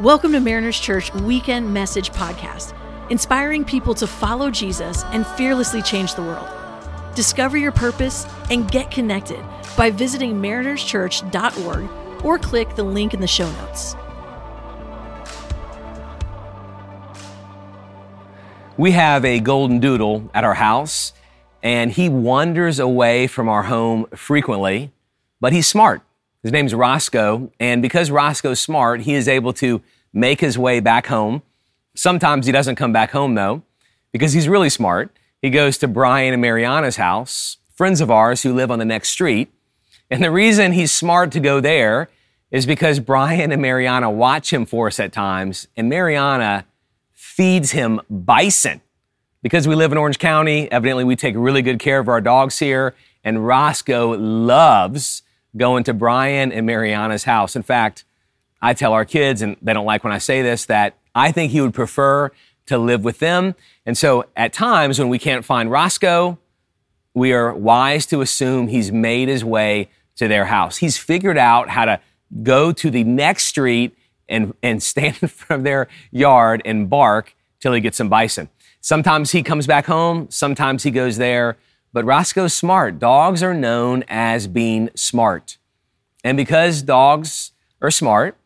Welcome to Mariners Church Weekend Message Podcast, inspiring people to follow Jesus and fearlessly change the world. Discover your purpose and get connected by visiting marinerschurch.org or click the link in the show notes. We have a golden doodle at our house, and he wanders away from our home frequently, but he's smart. His name's Roscoe, and because Roscoe's smart, he is able to make his way back home. Sometimes he doesn't come back home though, because he's really smart. He goes to Brian and Mariana's house, friends of ours who live on the next street. And the reason he's smart to go there is because Brian and Mariana watch him for us at times, and Mariana feeds him bison. Because we live in Orange County, evidently we take really good care of our dogs here, and Roscoe loves going to Brian and Mariana's house. In fact, I tell our kids, and they don't like when I say this, that I think he would prefer to live with them. And so at times when we can't find Roscoe, we are wise to assume he's made his way to their house. He's figured out how to go to the next street and, and stand in front of their yard and bark till he gets some bison. Sometimes he comes back home, sometimes he goes there. But Roscoe's smart. Dogs are known as being smart. And because dogs are smart,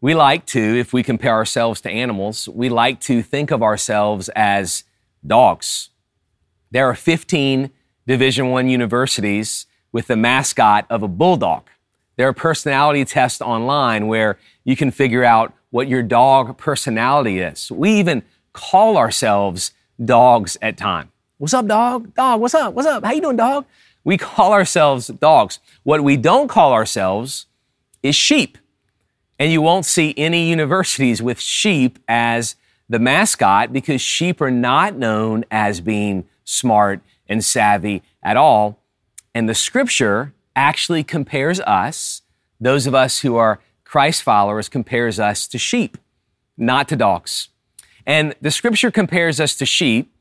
we like to, if we compare ourselves to animals, we like to think of ourselves as dogs. There are 15 Division 1 universities with the mascot of a bulldog. There are personality tests online where you can figure out what your dog personality is. We even call ourselves dogs at times. What's up, dog? Dog, what's up? What's up? How you doing, dog? We call ourselves dogs. What we don't call ourselves is sheep. And you won't see any universities with sheep as the mascot because sheep are not known as being smart and savvy at all. And the scripture actually compares us, those of us who are Christ followers, compares us to sheep, not to dogs. And the scripture compares us to sheep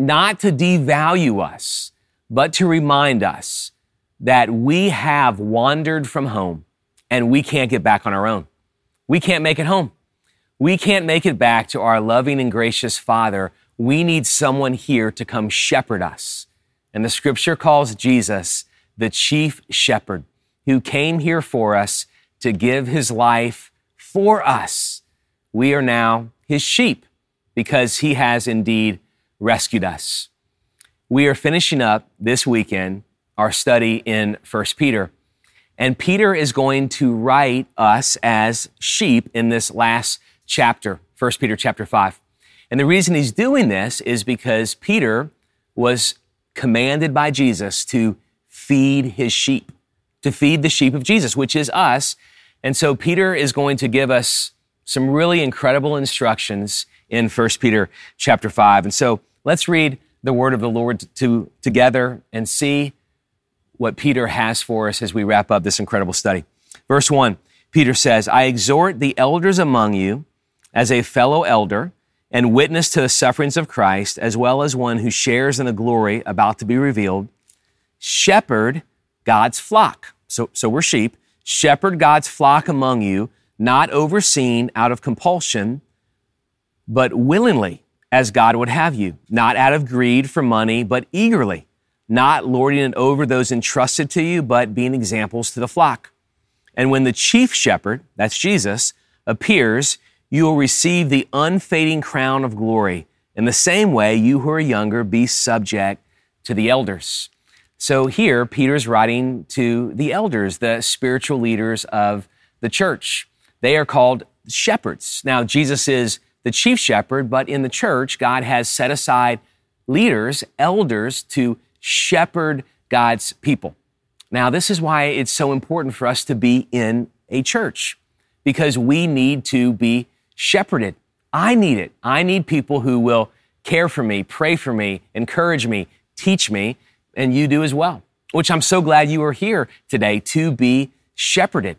not to devalue us, but to remind us that we have wandered from home and we can't get back on our own. We can't make it home. We can't make it back to our loving and gracious Father. We need someone here to come shepherd us. And the scripture calls Jesus the chief shepherd who came here for us to give his life for us. We are now his sheep because he has indeed rescued us. We are finishing up this weekend our study in 1 Peter. And Peter is going to write us as sheep in this last chapter, 1 Peter chapter 5. And the reason he's doing this is because Peter was commanded by Jesus to feed his sheep, to feed the sheep of Jesus, which is us. And so Peter is going to give us some really incredible instructions in 1 Peter chapter 5. And so Let's read the word of the Lord to, together and see what Peter has for us as we wrap up this incredible study. Verse 1, Peter says, I exhort the elders among you as a fellow elder and witness to the sufferings of Christ, as well as one who shares in the glory about to be revealed. Shepherd God's flock. So, so we're sheep. Shepherd God's flock among you, not overseen out of compulsion, but willingly as God would have you, not out of greed for money, but eagerly, not lording it over those entrusted to you, but being examples to the flock. And when the chief shepherd, that's Jesus, appears, you will receive the unfading crown of glory. In the same way, you who are younger, be subject to the elders. So here, Peter's writing to the elders, the spiritual leaders of the church. They are called shepherds. Now, Jesus is the chief shepherd, but in the church, God has set aside leaders, elders to shepherd God's people. Now, this is why it's so important for us to be in a church because we need to be shepherded. I need it. I need people who will care for me, pray for me, encourage me, teach me, and you do as well, which I'm so glad you are here today to be shepherded.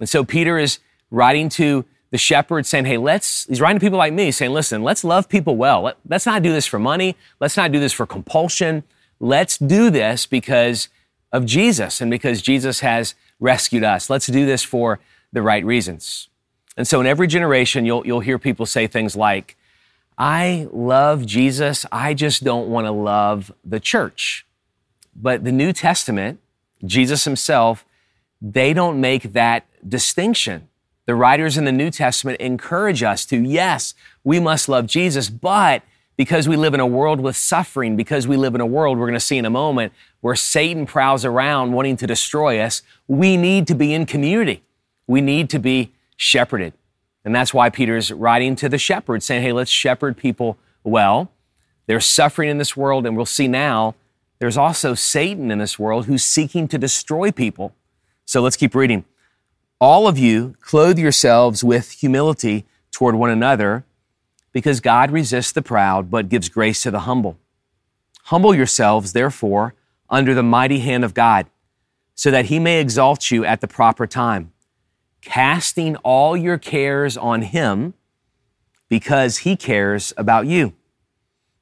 And so Peter is writing to the shepherd saying, Hey, let's, he's writing to people like me saying, Listen, let's love people well. Let, let's not do this for money. Let's not do this for compulsion. Let's do this because of Jesus and because Jesus has rescued us. Let's do this for the right reasons. And so in every generation, you'll, you'll hear people say things like, I love Jesus, I just don't want to love the church. But the New Testament, Jesus himself, they don't make that distinction. The writers in the New Testament encourage us to, yes, we must love Jesus, but because we live in a world with suffering, because we live in a world we're going to see in a moment where Satan prowls around wanting to destroy us, we need to be in community. We need to be shepherded. And that's why Peter's writing to the shepherds, saying, hey, let's shepherd people well. There's suffering in this world, and we'll see now there's also Satan in this world who's seeking to destroy people. So let's keep reading. All of you clothe yourselves with humility toward one another because God resists the proud but gives grace to the humble. Humble yourselves, therefore, under the mighty hand of God, so that he may exalt you at the proper time, casting all your cares on him because he cares about you.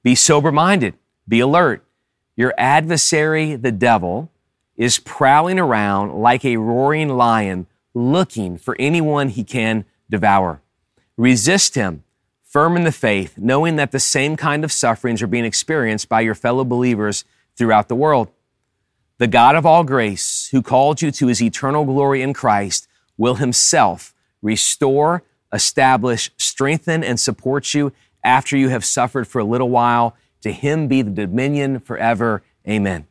Be sober minded, be alert. Your adversary, the devil, is prowling around like a roaring lion looking for anyone he can devour. Resist him, firm in the faith, knowing that the same kind of sufferings are being experienced by your fellow believers throughout the world. The God of all grace, who called you to his eternal glory in Christ, will himself restore, establish, strengthen, and support you after you have suffered for a little while. To him be the dominion forever. Amen.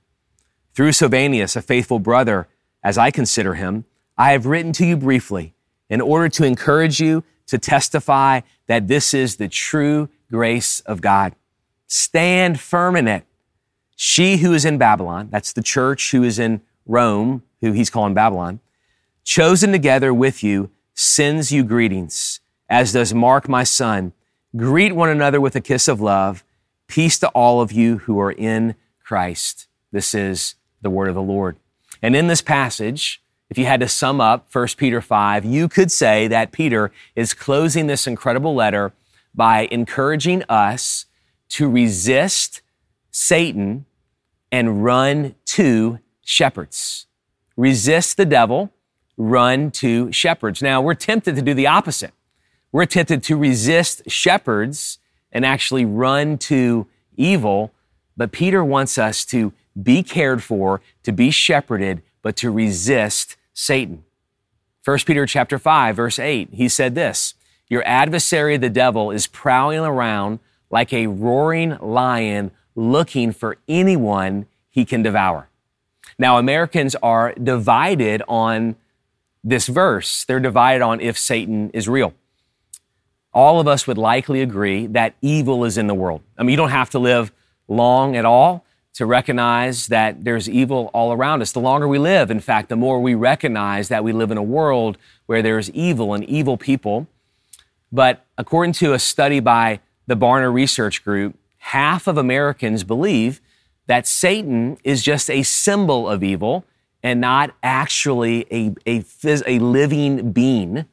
Through Silvanus, a faithful brother, as I consider him, I have written to you briefly in order to encourage you to testify that this is the true grace of God. Stand firm in it. She who is in Babylon, that's the church who is in Rome, who he's calling Babylon, chosen together with you, sends you greetings, as does Mark, my son. Greet one another with a kiss of love. Peace to all of you who are in Christ. This is the word of the Lord. And in this passage, if you had to sum up 1 Peter 5, you could say that Peter is closing this incredible letter by encouraging us to resist Satan and run to shepherds. Resist the devil, run to shepherds. Now, we're tempted to do the opposite. We're tempted to resist shepherds and actually run to evil, but Peter wants us to be cared for, to be shepherded, but to resist Satan. 1 Peter chapter 5 verse 8, he said this, your adversary the devil is prowling around like a roaring lion looking for anyone he can devour. Now Americans are divided on this verse. They're divided on if Satan is real. All of us would likely agree that evil is in the world. I mean, you don't have to live long at all to recognize that there's evil all around us. The longer we live, in fact, the more we recognize that we live in a world where there's evil and evil people. But according to a study by the Barna Research Group, half of Americans believe that Satan is just a symbol of evil and not actually a, a, a living being.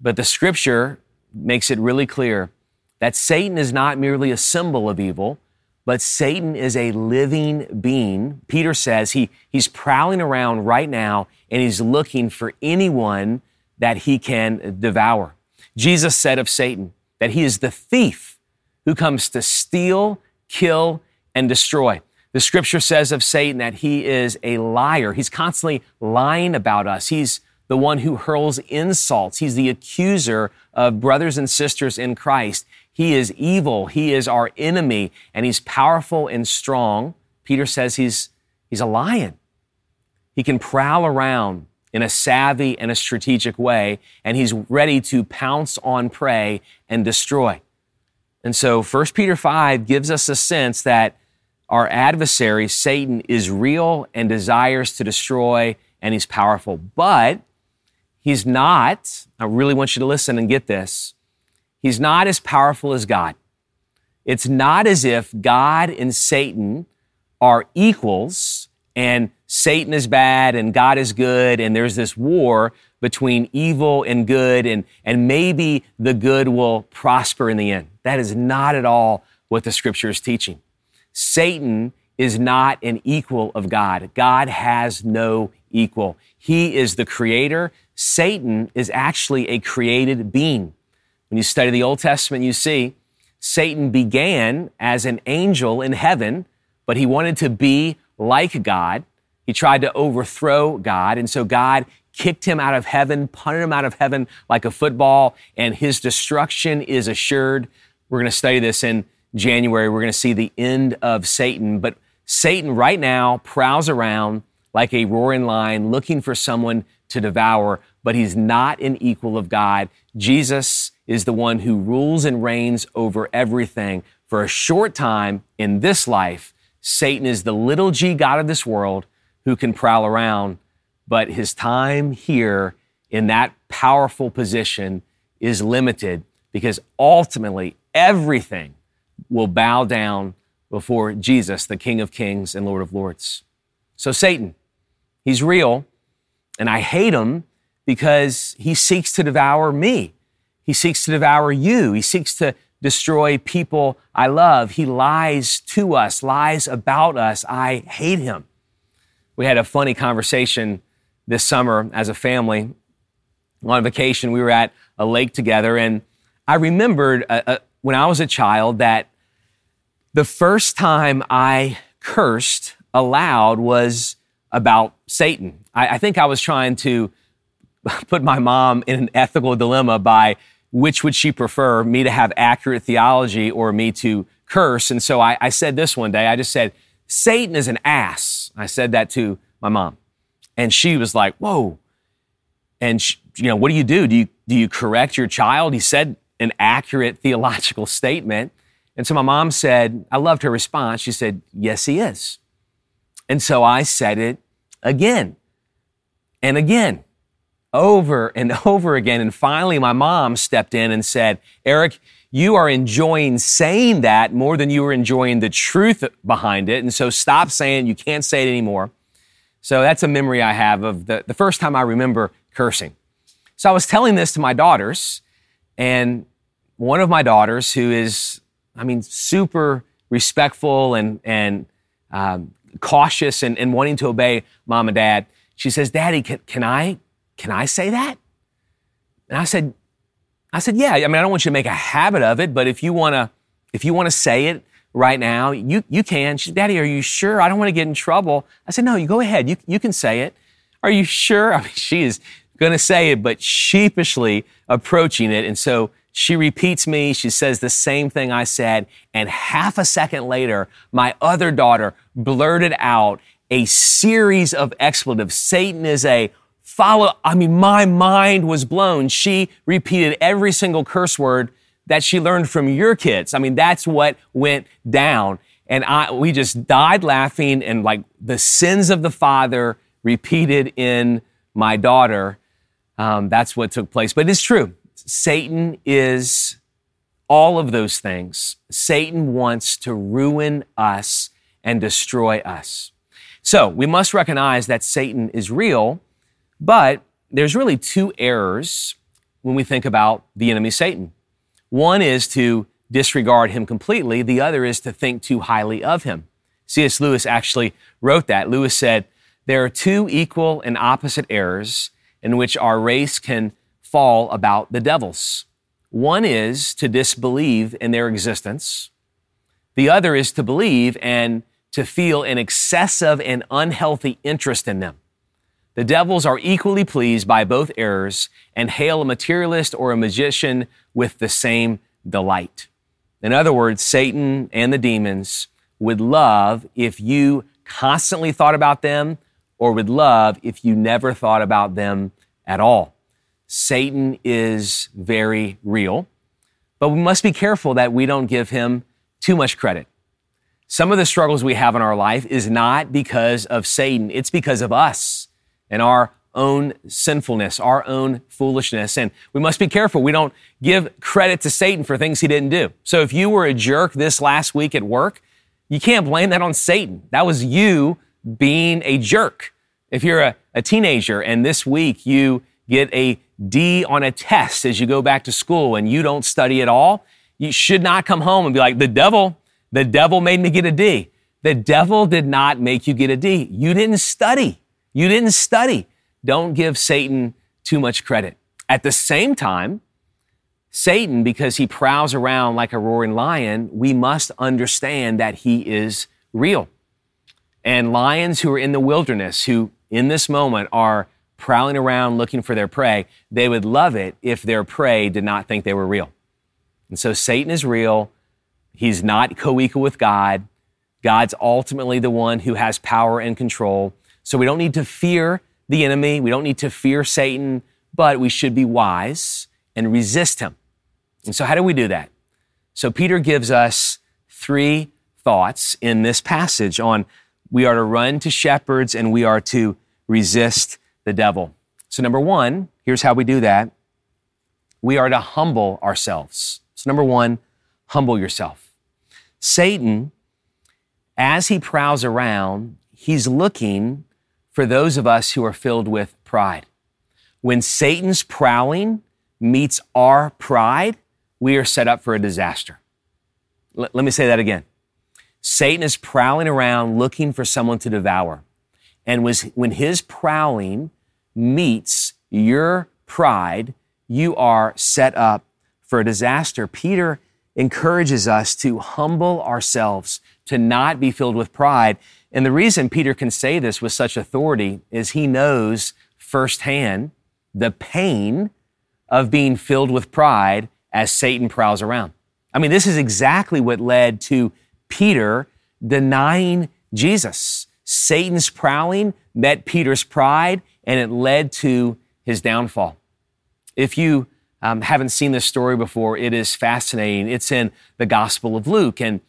But the scripture makes it really clear that Satan is not merely a symbol of evil, but Satan is a living being. Peter says he, he's prowling around right now and he's looking for anyone that he can devour. Jesus said of Satan that he is the thief who comes to steal, kill, and destroy. The scripture says of Satan that he is a liar. He's constantly lying about us. He's the one who hurls insults. He's the accuser of brothers and sisters in Christ. He is evil. He is our enemy and he's powerful and strong. Peter says he's, he's a lion. He can prowl around in a savvy and a strategic way, and he's ready to pounce on prey and destroy. And so 1 Peter 5 gives us a sense that our adversary, Satan, is real and desires to destroy, and he's powerful. But he's not, I really want you to listen and get this. He's not as powerful as God. It's not as if God and Satan are equals and Satan is bad and God is good and there's this war between evil and good and, and maybe the good will prosper in the end. That is not at all what the scripture is teaching. Satan is not an equal of God. God has no equal. He is the creator. Satan is actually a created being. When you study the Old Testament, you see Satan began as an angel in heaven, but he wanted to be like God. He tried to overthrow God. And so God kicked him out of heaven, punted him out of heaven like a football, and his destruction is assured. We're going to study this in January. We're going to see the end of Satan. But Satan right now prowls around like a roaring lion looking for someone to devour, but he's not an equal of God. Jesus is the one who rules and reigns over everything. For a short time in this life, Satan is the little g God of this world who can prowl around, but his time here in that powerful position is limited because ultimately everything will bow down before Jesus, the King of Kings and Lord of Lords. So, Satan, he's real, and I hate him because he seeks to devour me. He seeks to devour you. He seeks to destroy people I love. He lies to us, lies about us. I hate him. We had a funny conversation this summer as a family. On vacation, we were at a lake together, and I remembered uh, uh, when I was a child that the first time I cursed aloud was about Satan. I, I think I was trying to put my mom in an ethical dilemma by which would she prefer, me to have accurate theology or me to curse? And so I, I said this one day. I just said, Satan is an ass. I said that to my mom. And she was like, whoa. And, she, you know, what do you do? Do you, do you correct your child? He said an accurate theological statement. And so my mom said, I loved her response. She said, Yes, he is. And so I said it again and again, over and over again. And finally, my mom stepped in and said, Eric, you are enjoying saying that more than you are enjoying the truth behind it. And so stop saying you can't say it anymore. So that's a memory I have of the, the first time I remember cursing. So I was telling this to my daughters, and one of my daughters, who is I mean, super respectful and, and um, cautious and, and wanting to obey mom and dad. She says, Daddy, can, can I, can I say that? And I said, I said, yeah, I mean, I don't want you to make a habit of it, but if you want to, if you want to say it right now, you, you can. She said, Daddy, are you sure? I don't want to get in trouble. I said, no, you go ahead. You, you can say it. Are you sure? I mean, she is going to say it, but sheepishly approaching it. And so she repeats me. She says the same thing I said. And half a second later, my other daughter blurted out a series of expletives. Satan is a follow. I mean, my mind was blown. She repeated every single curse word that she learned from your kids. I mean, that's what went down. And I, we just died laughing and like the sins of the father repeated in my daughter. Um, that's what took place. But it's true. Satan is all of those things. Satan wants to ruin us and destroy us. So we must recognize that Satan is real, but there's really two errors when we think about the enemy Satan. One is to disregard him completely, the other is to think too highly of him. C.S. Lewis actually wrote that. Lewis said, There are two equal and opposite errors in which our race can fall about the devils. One is to disbelieve in their existence. The other is to believe and to feel an excessive and unhealthy interest in them. The devils are equally pleased by both errors and hail a materialist or a magician with the same delight. In other words, Satan and the demons would love if you constantly thought about them or would love if you never thought about them at all. Satan is very real, but we must be careful that we don't give him too much credit. Some of the struggles we have in our life is not because of Satan, it's because of us and our own sinfulness, our own foolishness. And we must be careful. We don't give credit to Satan for things he didn't do. So if you were a jerk this last week at work, you can't blame that on Satan. That was you being a jerk. If you're a, a teenager and this week you get a D on a test as you go back to school and you don't study at all, you should not come home and be like, the devil, the devil made me get a D. The devil did not make you get a D. You didn't study. You didn't study. Don't give Satan too much credit. At the same time, Satan, because he prowls around like a roaring lion, we must understand that he is real. And lions who are in the wilderness, who in this moment are prowling around looking for their prey, they would love it if their prey did not think they were real. And so Satan is real. He's not co equal with God. God's ultimately the one who has power and control. So we don't need to fear the enemy. We don't need to fear Satan, but we should be wise and resist him. And so, how do we do that? So, Peter gives us three thoughts in this passage on we are to run to shepherds and we are to resist the devil. So, number one, here's how we do that we are to humble ourselves. So, number one, humble yourself. Satan, as he prowls around, he's looking for those of us who are filled with pride. When Satan's prowling meets our pride, we are set up for a disaster. L- let me say that again. Satan is prowling around looking for someone to devour. And was, when his prowling meets your pride, you are set up for a disaster. Peter encourages us to humble ourselves, to not be filled with pride. And the reason Peter can say this with such authority is he knows firsthand the pain of being filled with pride as Satan prowls around. I mean, this is exactly what led to Peter denying Jesus. Satan's prowling met Peter's pride, and it led to his downfall. If you um, haven't seen this story before, it is fascinating. It's in the Gospel of Luke, and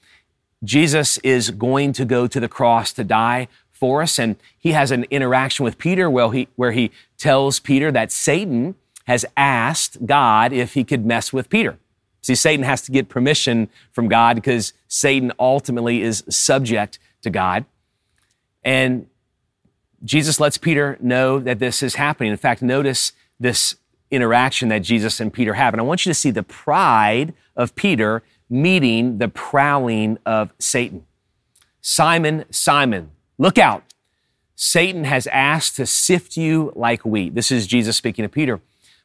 Jesus is going to go to the cross to die for us, and he has an interaction with Peter where he, where he tells Peter that Satan has asked God if he could mess with Peter. See, Satan has to get permission from God because Satan ultimately is subject to God. And Jesus lets Peter know that this is happening. In fact, notice this interaction that Jesus and Peter have. And I want you to see the pride of Peter meeting the prowling of Satan. Simon, Simon, look out. Satan has asked to sift you like wheat. This is Jesus speaking to Peter.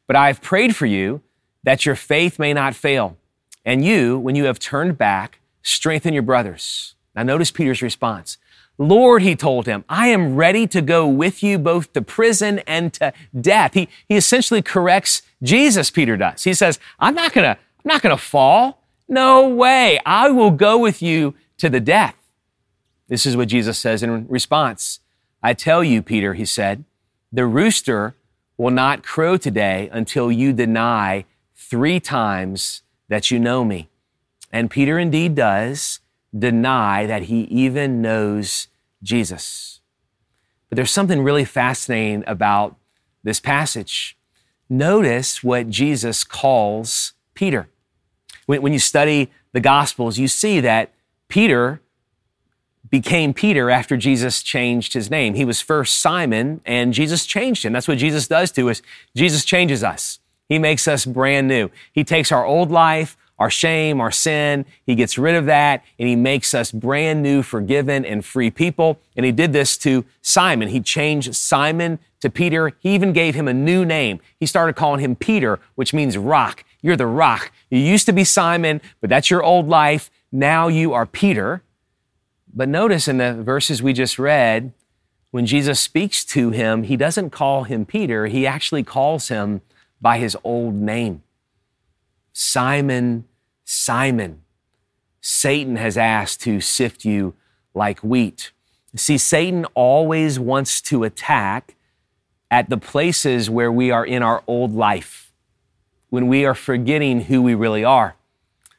But I have prayed for you that your faith may not fail. And you, when you have turned back, strengthen your brothers. Now, notice Peter's response. Lord, he told him, I am ready to go with you both to prison and to death. He, he essentially corrects Jesus, Peter does. He says, I'm not gonna, I'm not gonna fall. No way. I will go with you to the death. This is what Jesus says in response. I tell you, Peter, he said, the rooster will not crow today until you deny three times that you know me. And Peter indeed does deny that he even knows Jesus. But there's something really fascinating about this passage. Notice what Jesus calls Peter. When, when you study the Gospels, you see that Peter became Peter after Jesus changed his name. He was first Simon and Jesus changed him. That's what Jesus does to us. Jesus changes us. He makes us brand new. He takes our old life, our shame, our sin. He gets rid of that and he makes us brand new, forgiven and free people. And he did this to Simon. He changed Simon to Peter. He even gave him a new name. He started calling him Peter, which means rock. You're the rock. You used to be Simon, but that's your old life. Now you are Peter. But notice in the verses we just read, when Jesus speaks to him, he doesn't call him Peter, he actually calls him by his old name Simon, Simon. Satan has asked to sift you like wheat. See, Satan always wants to attack at the places where we are in our old life, when we are forgetting who we really are,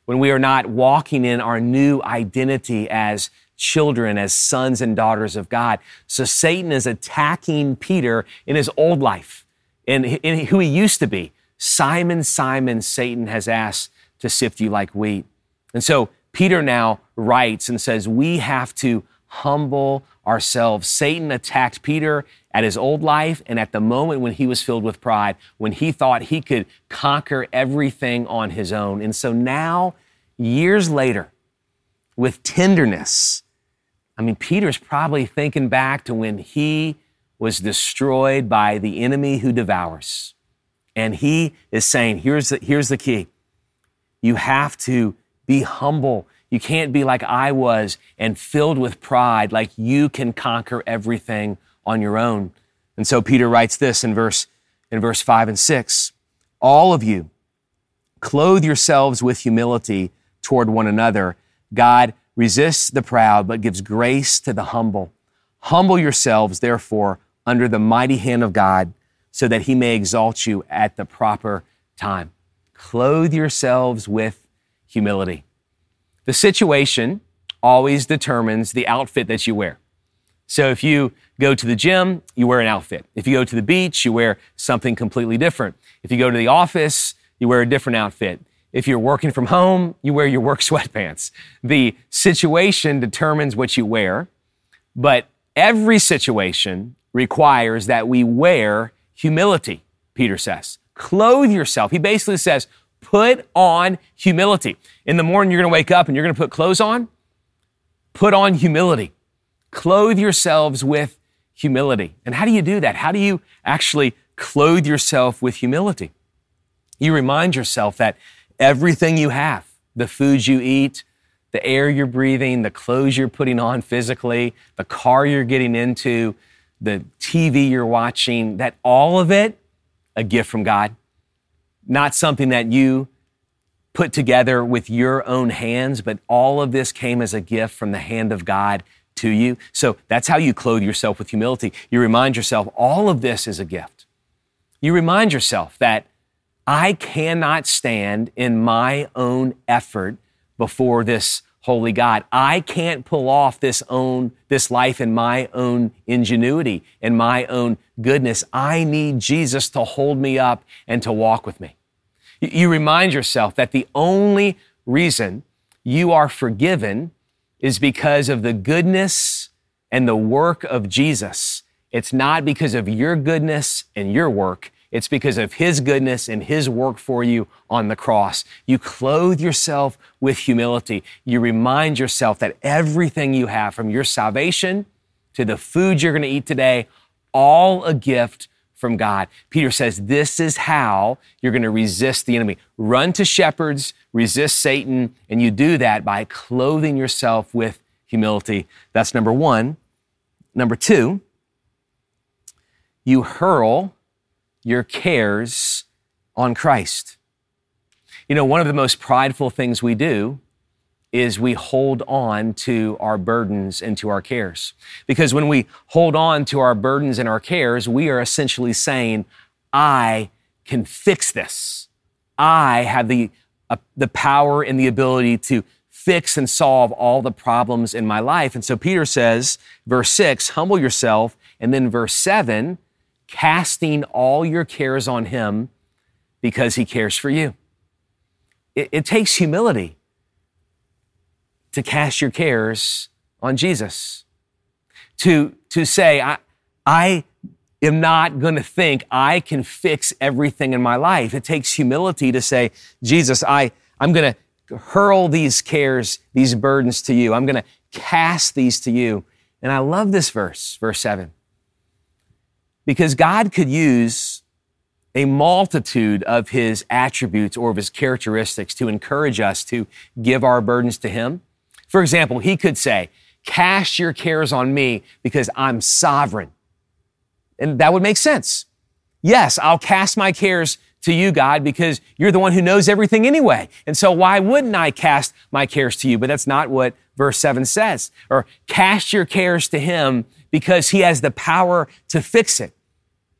when we are not walking in our new identity as children, as sons and daughters of God. So Satan is attacking Peter in his old life and in who he used to be. Simon, Simon, Satan has asked to sift you like wheat. And so Peter now writes and says, We have to humble ourselves. Satan attacked Peter at his old life and at the moment when he was filled with pride, when he thought he could conquer everything on his own. And so now, years later, with tenderness, I mean, Peter's probably thinking back to when he was destroyed by the enemy who devours. And he is saying, here's the, here's the key. You have to be humble. You can't be like I was and filled with pride, like you can conquer everything on your own. And so Peter writes this in verse, in verse five and six. All of you clothe yourselves with humility toward one another. God resists the proud, but gives grace to the humble. Humble yourselves, therefore, under the mighty hand of God, so that he may exalt you at the proper time. Clothe yourselves with humility. The situation always determines the outfit that you wear. So if you go to the gym, you wear an outfit. If you go to the beach, you wear something completely different. If you go to the office, you wear a different outfit. If you're working from home, you wear your work sweatpants. The situation determines what you wear, but every situation requires that we wear humility, Peter says. Clothe yourself. He basically says, put on humility. In the morning, you're going to wake up and you're going to put clothes on. Put on humility. Clothe yourselves with humility. And how do you do that? How do you actually clothe yourself with humility? You remind yourself that everything you have, the foods you eat, the air you're breathing, the clothes you're putting on physically, the car you're getting into, the TV you're watching, that all of it, a gift from God. Not something that you put together with your own hands, but all of this came as a gift from the hand of God to you. So that's how you clothe yourself with humility. You remind yourself all of this is a gift. You remind yourself that I cannot stand in my own effort before this holy God. I can't pull off this own, this life in my own ingenuity and my own goodness. I need Jesus to hold me up and to walk with me. You remind yourself that the only reason you are forgiven is because of the goodness and the work of Jesus. It's not because of your goodness and your work. It's because of His goodness and His work for you on the cross. You clothe yourself with humility. You remind yourself that everything you have from your salvation to the food you're going to eat today, all a gift from God. Peter says this is how you're going to resist the enemy. Run to shepherds, resist Satan, and you do that by clothing yourself with humility. That's number one. Number two, you hurl your cares on Christ. You know, one of the most prideful things we do is we hold on to our burdens and to our cares. Because when we hold on to our burdens and our cares, we are essentially saying, I can fix this. I have the, uh, the power and the ability to fix and solve all the problems in my life. And so Peter says, verse six, humble yourself. And then verse seven, casting all your cares on Him because He cares for you. It, it takes humility to cast your cares on Jesus. To, to say, I, I am not going to think I can fix everything in my life. It takes humility to say, Jesus, I, I'm going to hurl these cares, these burdens to you. I'm going to cast these to you. And I love this verse, verse seven. Because God could use a multitude of his attributes or of his characteristics to encourage us to give our burdens to him. For example, he could say, cast your cares on me because I'm sovereign. And that would make sense. Yes, I'll cast my cares to you, God, because you're the one who knows everything anyway. And so why wouldn't I cast my cares to you? But that's not what verse seven says. Or cast your cares to him because he has the power to fix it.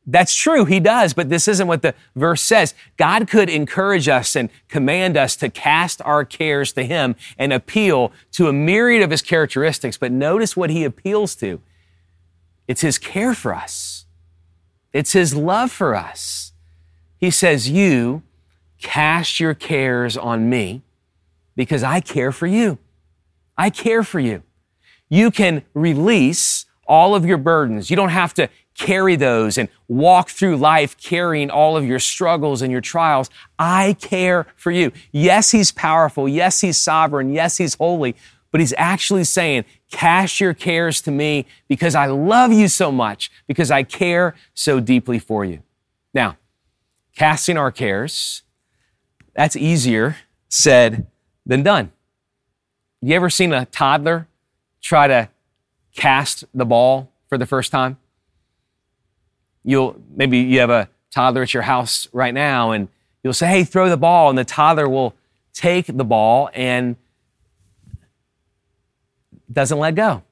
That's true, he does, but this isn't what the verse says. God could encourage us and command us to cast our cares to him and appeal to a myriad of his characteristics, but notice what he appeals to. It's his care for us. It's his love for us. He says, you cast your cares on me because I care for you. I care for you. You can release all of your burdens. You don't have to carry those and walk through life carrying all of your struggles and your trials. I care for you. Yes, He's powerful. Yes, He's sovereign. Yes, He's holy. but he's actually saying, cast your cares to me because I love you so much, because I care so deeply for you. Now, casting our cares, that's easier said than done. You ever seen a toddler try to cast the ball for the first time? You'll maybe you have a toddler at your house right now and you'll say, "Hey, throw the ball." And the toddler will take the ball and doesn't let go.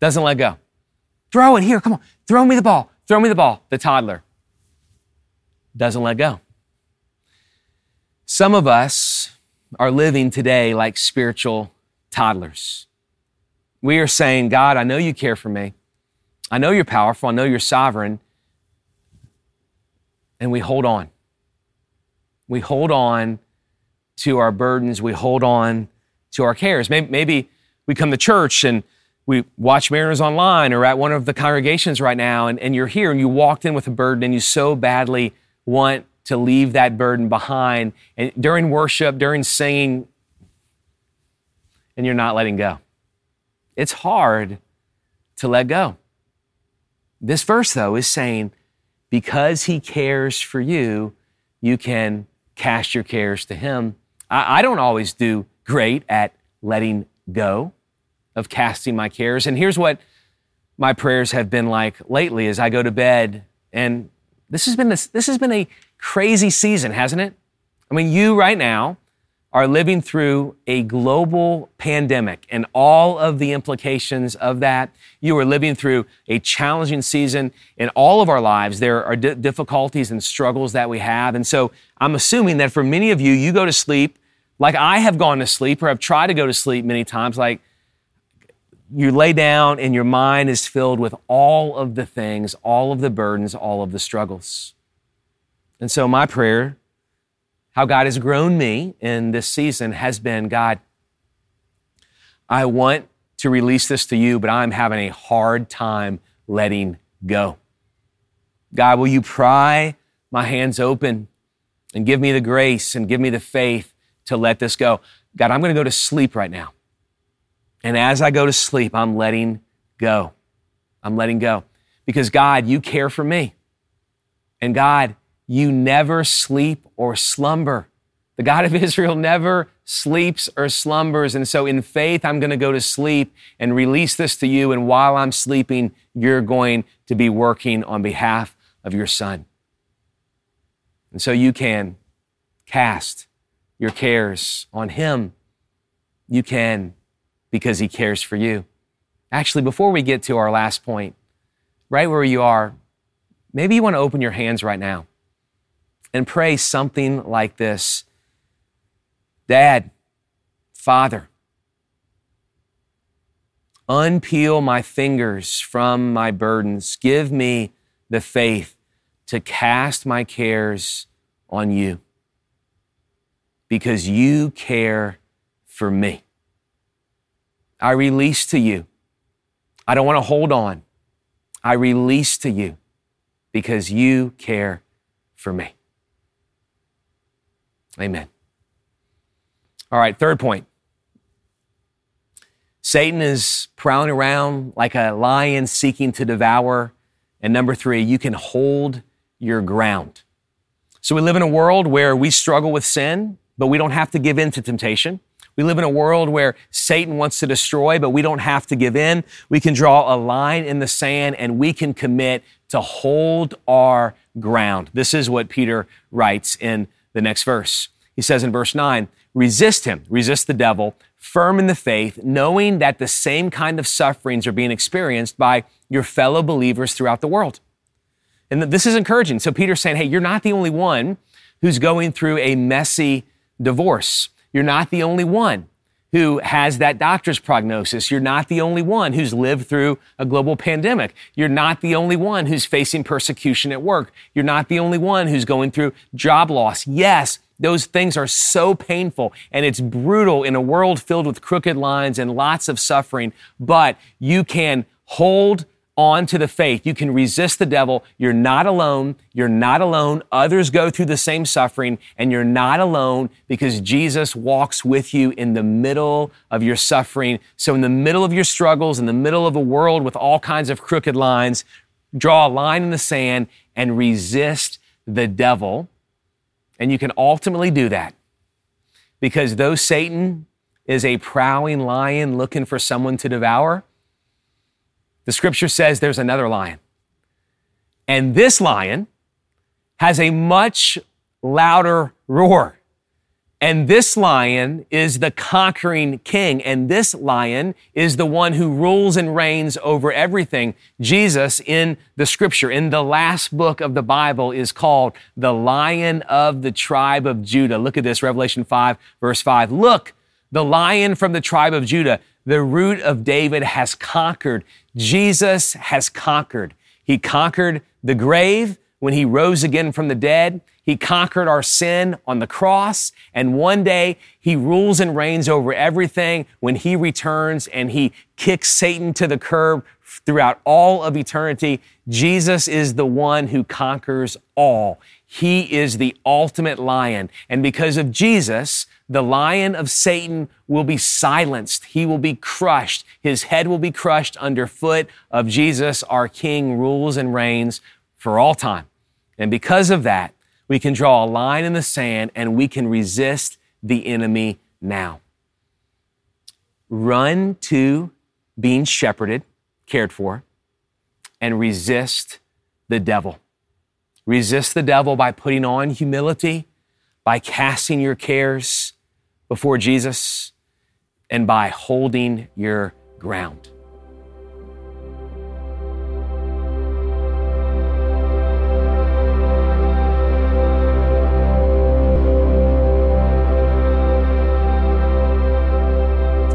Doesn't let go. Throw it here. Come on. Throw me the ball. Throw me the ball. The toddler doesn't let go. Some of us are living today like spiritual toddlers. We are saying, God, I know you care for me. I know you're powerful. I know you're sovereign. And we hold on. We hold on to our burdens. We hold on to our cares. Maybe, maybe we come to church and we watch Mariners online or at one of the congregations right now, and, and you're here and you walked in with a burden and you so badly want to leave that burden behind. And during worship, during singing, and you're not letting go. It's hard to let go. This verse, though, is saying, because he cares for you, you can cast your cares to him. I, I don't always do great at letting go of casting my cares. And here's what my prayers have been like lately as I go to bed. And this has been this, this has been a crazy season, hasn't it? I mean, you right now are living through a global pandemic and all of the implications of that. You are living through a challenging season in all of our lives. There are d- difficulties and struggles that we have. And so I'm assuming that for many of you, you go to sleep like I have gone to sleep or have tried to go to sleep many times, like you lay down and your mind is filled with all of the things, all of the burdens, all of the struggles. And so, my prayer, how God has grown me in this season, has been God, I want to release this to you, but I'm having a hard time letting go. God, will you pry my hands open and give me the grace and give me the faith to let this go? God, I'm going to go to sleep right now. And as I go to sleep, I'm letting go. I'm letting go. Because God, you care for me. And God, you never sleep or slumber. The God of Israel never sleeps or slumbers. And so in faith, I'm going to go to sleep and release this to you. And while I'm sleeping, you're going to be working on behalf of your son. And so you can cast your cares on him. You can because he cares for you. Actually, before we get to our last point, right where you are, maybe you want to open your hands right now and pray something like this Dad, Father, unpeel my fingers from my burdens. Give me the faith to cast my cares on you because you care for me. I release to you. I don't want to hold on. I release to you because you care for me. Amen. All right, third point. Satan is prowling around like a lion seeking to devour. And number three, you can hold your ground. So we live in a world where we struggle with sin, but we don't have to give in to temptation. We live in a world where Satan wants to destroy, but we don't have to give in. We can draw a line in the sand and we can commit to hold our ground. This is what Peter writes in the next verse. He says in verse 9, resist him, resist the devil, firm in the faith, knowing that the same kind of sufferings are being experienced by your fellow believers throughout the world. And this is encouraging. So Peter's saying, hey, you're not the only one who's going through a messy divorce. You're not the only one who has that doctor's prognosis. You're not the only one who's lived through a global pandemic. You're not the only one who's facing persecution at work. You're not the only one who's going through job loss. Yes, those things are so painful and it's brutal in a world filled with crooked lines and lots of suffering, but you can hold on to the faith. You can resist the devil. You're not alone. You're not alone. Others go through the same suffering, and you're not alone because Jesus walks with you in the middle of your suffering. So, in the middle of your struggles, in the middle of a world with all kinds of crooked lines, draw a line in the sand and resist the devil. And you can ultimately do that because though Satan is a prowling lion looking for someone to devour, the scripture says there's another lion. And this lion has a much louder roar. And this lion is the conquering king. And this lion is the one who rules and reigns over everything. Jesus in the scripture, in the last book of the Bible, is called the lion of the tribe of Judah. Look at this, Revelation 5, verse 5. Look, the lion from the tribe of Judah, the root of David has conquered. Jesus has conquered. He conquered the grave when he rose again from the dead. He conquered our sin on the cross. And one day he rules and reigns over everything when he returns and he kicks Satan to the curb throughout all of eternity. Jesus is the one who conquers all. He is the ultimate lion. And because of Jesus, the lion of Satan will be silenced. He will be crushed. His head will be crushed underfoot of Jesus. Our King rules and reigns for all time. And because of that, we can draw a line in the sand and we can resist the enemy now. Run to being shepherded, cared for, and resist the devil. Resist the devil by putting on humility, by casting your cares before Jesus, and by holding your ground.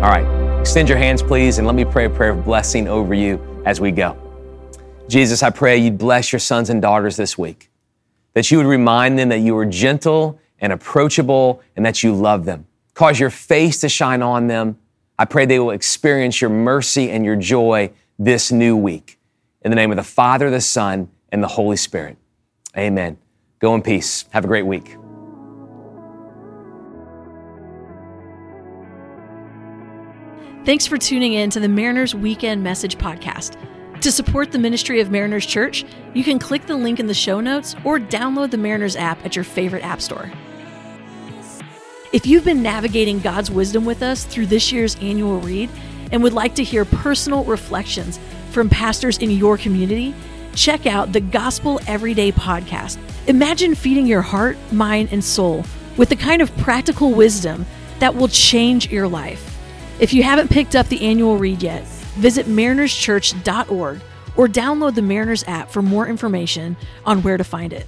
All right, extend your hands, please, and let me pray a prayer of blessing over you as we go. Jesus, I pray you'd bless your sons and daughters this week, that you would remind them that you are gentle and approachable and that you love them. Cause your face to shine on them. I pray they will experience your mercy and your joy this new week. In the name of the Father, the Son, and the Holy Spirit. Amen. Go in peace. Have a great week. Thanks for tuning in to the Mariners Weekend Message Podcast. To support the ministry of Mariners Church, you can click the link in the show notes or download the Mariners app at your favorite app store. If you've been navigating God's wisdom with us through this year's annual read and would like to hear personal reflections from pastors in your community, check out the Gospel Everyday podcast. Imagine feeding your heart, mind, and soul with the kind of practical wisdom that will change your life. If you haven't picked up the annual read yet, visit marinerschurch.org or download the Mariners app for more information on where to find it.